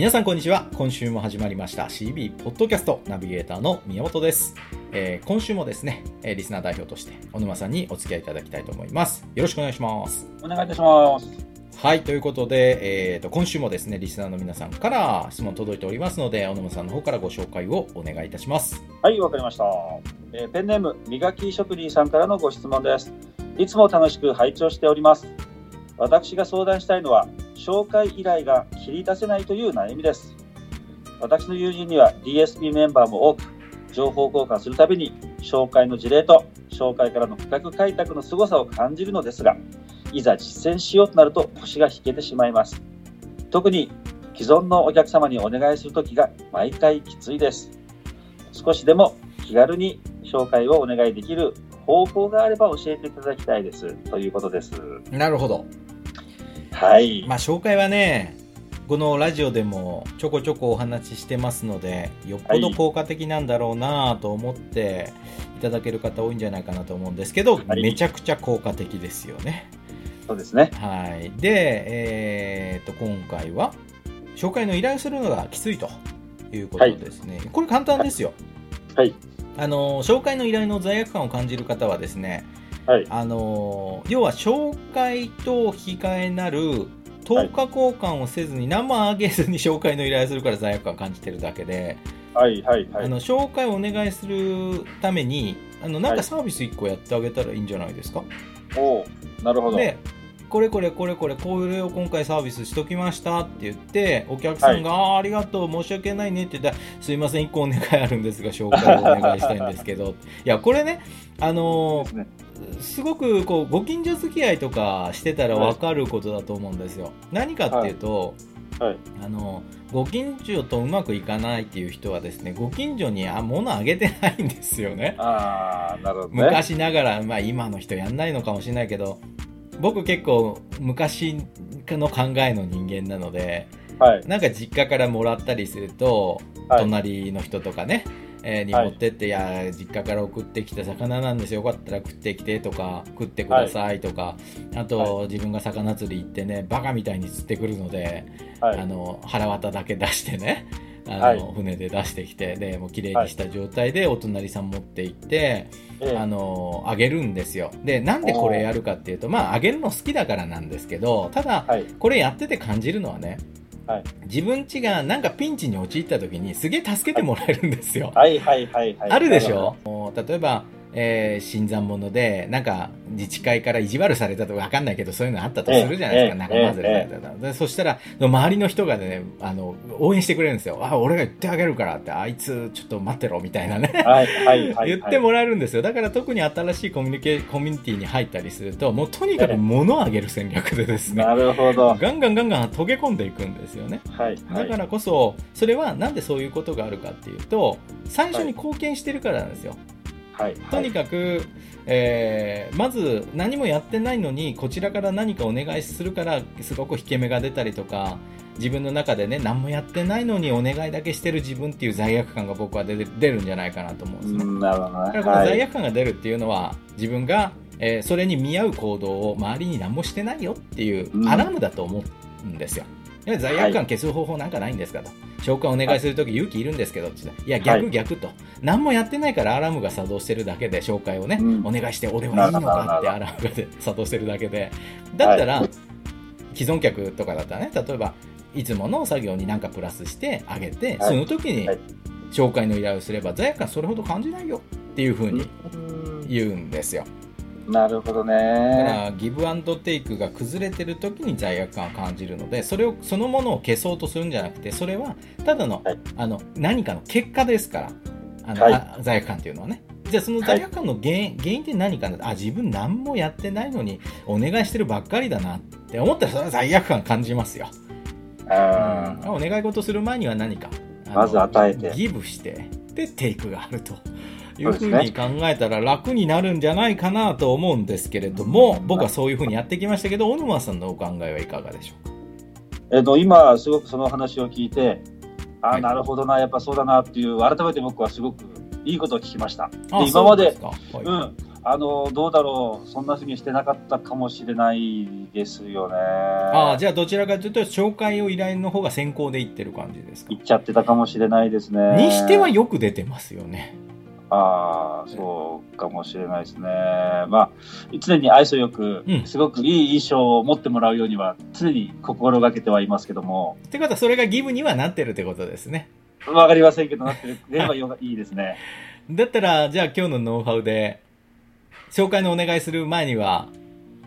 皆さんこんにちは。今週も始まりました CB ポッドキャストナビゲーターの宮本です。えー、今週もですね、えリスナー代表として小沼さんにお付き合いいただきたいと思います。よろしくお願いします。お願いいたします。はい、ということで、えーと、今週もですね、リスナーの皆さんから質問届いておりますので、小沼さんの方からご紹介をお願いいたします。はい、わかりました。えー、ペンネーム、磨き職人さんからのご質問です。いつも楽しく拝聴しております。私が相談したいのは、紹介依頼が切り出せないという悩みです。私の友人には DSP メンバーも多く、情報交換するたびに紹介の事例と紹介からの区画開拓の凄さを感じるのですが、いざ実践しようとなると腰が引けてしまいます。特に既存のお客様にお願いするときが毎回きついです。少しでも気軽に紹介をお願いできる方法があれば教えていただきたいですということです。なるほど。はい。まあ紹介はね、このラジオでもちょこちょこお話ししてますので、よっぽど効果的なんだろうなと思っていただける方多いんじゃないかなと思うんですけど、はい、めちゃくちゃ効果的ですよね。そうですね。はい。で、えー、と、今回は、紹介の依頼をするのがきついということですね。はい、これ簡単ですよ。はい。あの、紹介の依頼の罪悪感を感じる方はですね、はい、あの要は紹介と引き換えなる10日交換をせずに何もあげずに紹介の依頼するから罪悪感を感じてるだけで、はいはいはい、あの紹介をお願いするためにあのなんかサービス1個やってあげたらいいんじゃないですか、はい、おなるほど。でこれこれこれこれこれを今回サービスしときましたって言ってお客さんが、はい、あありがとう申し訳ないねって言ったらすいません1個お願いあるんですが紹介をお願いしたいんですけど。いやこれねあのーすごくこうご近所付き合いとかしてたら分かることだと思うんですよ。はい、何かっていうと、はい、あのご近所とうまくいかないっていう人はですねご近所にあ物あげてないんですよね。あなるほど、ね、昔ながら、まあ、今の人やんないのかもしれないけど僕結構昔の考えの人間なので、はい、なんか実家からもらったりすると、隣の人とかねえー、に持ってって、はい、いや実家から送ってきた魚なんですよ。よかったら食ってきてとか食ってくださいとか、はい、あと、はい、自分が魚釣り行ってねバカみたいに釣ってくるので、あの腹渡だけ出してねあの、船で出してきてでもう綺麗にした状態でお隣さん持って行って、あのあげるんですよ。でなんでこれやるかっていうとまああげるの好きだからなんですけどただ、これやってて感じるのはねはい、自分ちがなんかピンチに陥った時にすげえ助けてもらえるんですよ。はいはいはいはい。あるでしょ？例えば、えー、新参者で、なんか、自治会から意地悪されたとかわかんないけど、そういうのあったとするじゃないですか、仲間ずれされたら。そしたら、周りの人がね、あの、応援してくれるんですよ。あ、俺が言ってあげるからって、あいつちょっと待ってろ、みたいなね。はいはいはい、言ってもらえるんですよ。だから特に新しいコミュニケコミュニティに入ったりすると、もうとにかく物をあげる戦略でですね。なるほど。ガンガンガンガン溶け込んでいくんですよね。はい。だからこそ、それはなんでそういうことがあるかっていうと、最初に貢献してるからなんですよ。はい、とにかく、えー、まず何もやってないのにこちらから何かお願いするからすごく引け目が出たりとか自分の中でね何もやってないのにお願いだけしてる自分っていう罪悪感が僕は出るんじゃないかなと思うんですね。なるほどねだからこの罪悪感が出るっていうのは、はい、自分が、えー、それに見合う行動を周りに何もしてないよっていうアラームだと思うんですよ。罪悪感消す方法なんかないんですかと。紹介お願いするとき勇気いるんですけどっていや、逆逆と、何もやってないからアラームが作動してるだけで、紹介をね、うん、お願いして、俺はいいのかってアラームが作動してるだけで、だったら、既存客とかだったらね、例えば、いつもの作業に何かプラスしてあげて、その時に紹介の依頼をすれば、罪悪感それほど感じないよっていうふうに言うんですよ。なるほどね。だからギブアンドテイクが崩れてる時に罪悪感を感じるのでそれをそのものを消そうとするんじゃなくてそれはただのはい、あの何かの結果ですからあの、はい、罪悪感っていうのはね。じゃあその罪悪感の原因はい、原因って何かなあ自分何もやってないのにお願いしてるばっかりだなって思ったらそれは罪悪感感じますよ。あうん、お願い事する前には何かまず与えてギブしてでテイクがあると。いうふうに考えたら楽になるんじゃないかなと思うんですけれども、僕はそういうふうにやってきましたけど、小沼さんのお考えはいかがでしょうか？えっと、今、すごくその話を聞いて、あ、はい、なるほどな、やっぱそうだなっていう、改めて僕はすごくいいことを聞きました。で今まで、はい、うん、あのどうだろう、そんなふうにしてなかったかもしれないですよね。ああ、じゃあどちらかというと、紹介を依頼の方が先行でいってる感じですか？いっちゃってたかもしれないですね。にしてはよく出てますよね。ああ、そうかもしれないですね。まあ、常に愛想よく、すごくいい印象を持ってもらうようには、常に心がけてはいますけども。ってことは、それがギブにはなってるってことですね。わかりませんけど、なってる。ればよいいですね。だったら、じゃあ今日のノウハウで、紹介のお願いする前には、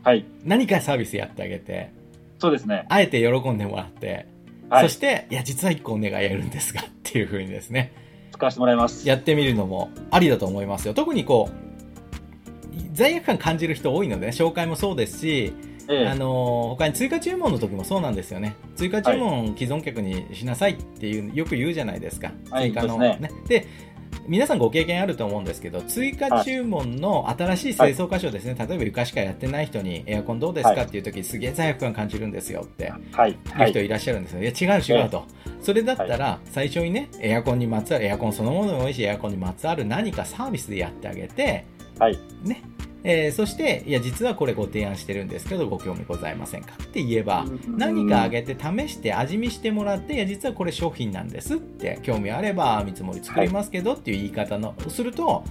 はい。何かサービスやってあげて、そうですね。あえて喜んでもらって、はい、そして、いや、実は一個お願いやるんですが、っていうふうにですね。使わせてもらいます。やってみるのもありだと思いますよ。特にこう、罪悪感感じる人多いので、ね、紹介もそうですし、ええ、あの他に追加注文の時もそうなんですよね。追加注文、既存客にしなさいっていう、よく言うじゃないですか。追加の、ね。で皆さんご経験あると思うんですけど、追加注文の新しい清掃箇所ですね、はい、例えば床しかやってない人にエアコンどうですかっていう時、すげえ罪悪感感じるんですよって言う人いらっしゃるんですよ。いや、違う違うと。それだったら、最初にね、エアコンにまつわる、エアコンそのものでもいいし、エアコンにまつわる何かサービスでやってあげて、はい、ね、えー、そして、いや、実はこれご提案してるんですけど、ご興味ございませんかって言えば、何かあげて試して味見してもらって、いや、実はこれ商品なんですって、興味あれば見積もり作りますけどっていう言い方の、すると、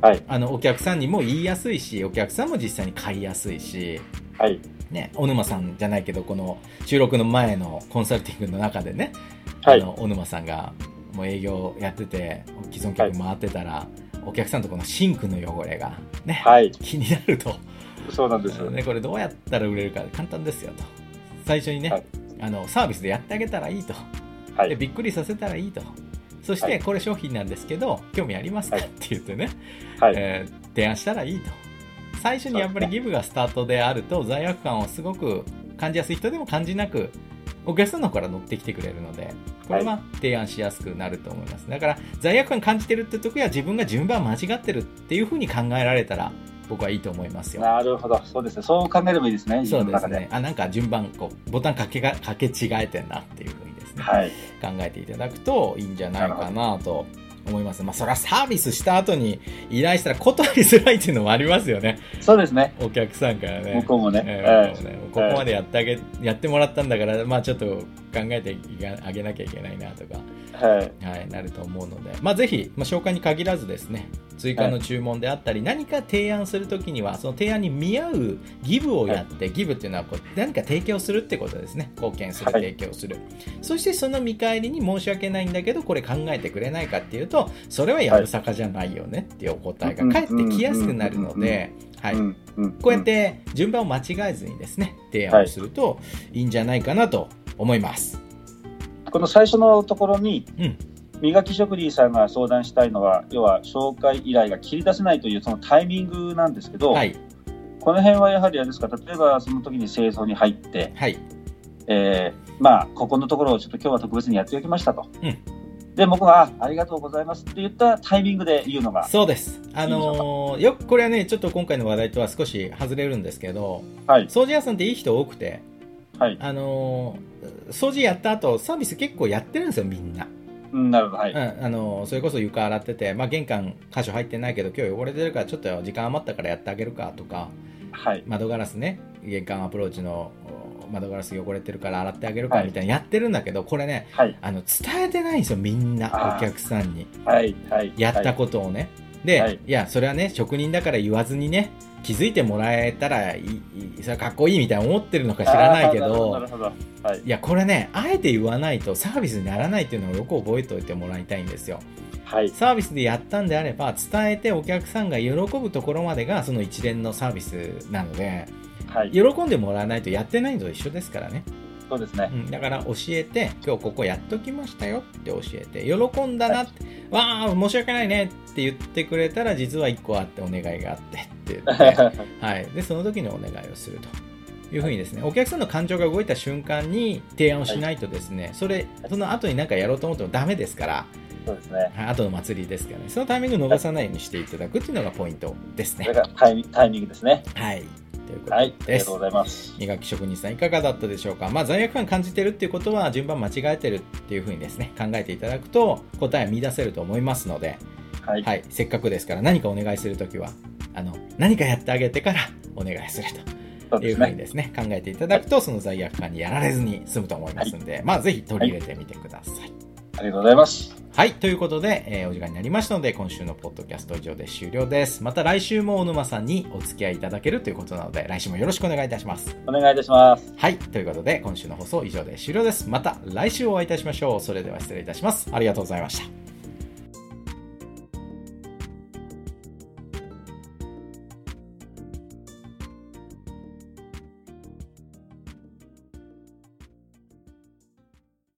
はい、あの、お客さんにも言いやすいし、お客さんも実際に買いやすいし、はい。ね、小沼さんじゃないけど、この収録の前のコンサルティングの中でね、はい、あの、小沼さんがもう営業やってて、既存客回ってたら、はいお客さんとこのシンクの汚れがね、はい、気になると。そうなんですよ、ね。これどうやったら売れるか簡単ですよと。最初にね、はい、あのサービスでやってあげたらいいと。はい、でびっくりさせたらいいと。そして、これ商品なんですけど、興味ありますか、って言ってね、はい、えー、提案したらいいと。最初にやっぱりギブがスタートであると、罪悪感をすごく感じやすい人でも感じなくお客さんの方から乗ってきてくれるので、これは提案しやすくなると思います。だから、罪悪感感じてるって時は自分が順番間違ってるっていうふうに考えられたら、僕はいいと思いますよ。なるほど。そうですね。そう考えればいいですね。そうですね。あ、なんか順番、こう、ボタンかけが、かけ違えてんなっていうふうにですね。はい。考えていただくといいんじゃないかなと思います。まあ、それはサービスした後に依頼したら断りづらいっていうのもありますよね。そうですね。お客さんからね。向こうもね。えー、ねここまでやってあげ、やってもらったんだから、まあちょっと考えてあげなきゃいけないなとか、はい。はい、なると思うので、まあぜひ、まあ紹介に限らずですね、追加の注文であったり、はい、何か提案するときには、その提案に見合うギブをやって、はい、ギブっていうのはこう何か提供するってことですね。貢献する、提供する。そしてその見返りに申し訳ないんだけど、これ考えてくれないかっていうと、それはやぶさかじゃないよねっていうお答えが返ってきやすくなるので、はい。こうやって順番を間違えずにですね、提案をするといいんじゃないかなと思います。この最初のところに、うん磨き職人さんが相談したいのは、要は紹介依頼が切り出せないというそのタイミングなんですけど、はい、この辺はやはりあれですか、例えばその時に清掃に入って、はい、えー、まあ、ここのところをちょっと今日は特別にやっておきましたと。うんで、僕が、ありがとうございますって言ったタイミングで言うのが。そうです。あのー、よく、これはね、ちょっと今回の話題とは少し外れるんですけど、はい、掃除屋さんっていい人多くて、はい、あのー、掃除やった後、サービス結構やってるんですよ、みんな。なるほど、はい。うん、あの、それこそ床洗ってて、まあ、玄関箇所入ってないけど、今日汚れてるからちょっと時間余ったからやってあげるかとか、はい。窓ガラスね、玄関アプローチの窓ガラス汚れてるから洗ってあげるかみたいなやってるんだけど、これね、はい、あの、伝えてないんですよ、みんな、お客さんに。はい、はい。やったことをね。で、はい、いや、それはね、職人だから言わずにね、気づいてもらえたらいい、それはかっこいいみたいな思ってるのか知らないけど、はい、いや、これね、あえて言わないとサービスにならないっていうのをよく覚えておいてもらいたいんですよ。はい、サービスでやったんであれば、伝えてお客さんが喜ぶところまでがその一連のサービスなので、はい、喜んでもらわないとやってないのと一緒ですからね。そうですね、うん、だから教えて、今日ここやっときましたよって教えて、喜んだなって、はい、わあ、申し訳ないねって言ってくれたら、実は1個あってお願いがあってって言って、はい、でその時にお願いをすると。いうふうにですね、お客さんの感情が動いた瞬間に提案をしないとですね、それ、その後に何かやろうと思ってもダメですから、そうですね。後の祭りですからね、そのタイミングを逃さないようにしていただくっていうのがポイントですね。それがタイミングですね。はい。ということです。はい、ありがとうございます。磨き職人さんいかがだったでしょうか？まあ、罪悪感感じてるっていうことは順番間違えてるっていうふうにですね、考えていただくと答え見出せると思いますので、はい、はい、せっかくですから何かお願いするときは、あの、何かやってあげてからお願いするというふうにですね、考えていただくと、その罪悪感にやられずに済むと思いますんで、まあ、ぜひ取り入れてみてください。ありがとうございます。はい。ということで、えー、お時間になりましたので、今週のポッドキャスト以上で終了です。また来週も小沼さんにお付き合いいただけるということなので、来週もよろしくお願いいたします。お願いいたします。はい。ということで、今週の放送以上で終了です。また来週お会いいたしましょう。それでは失礼いたします。ありがとうございました。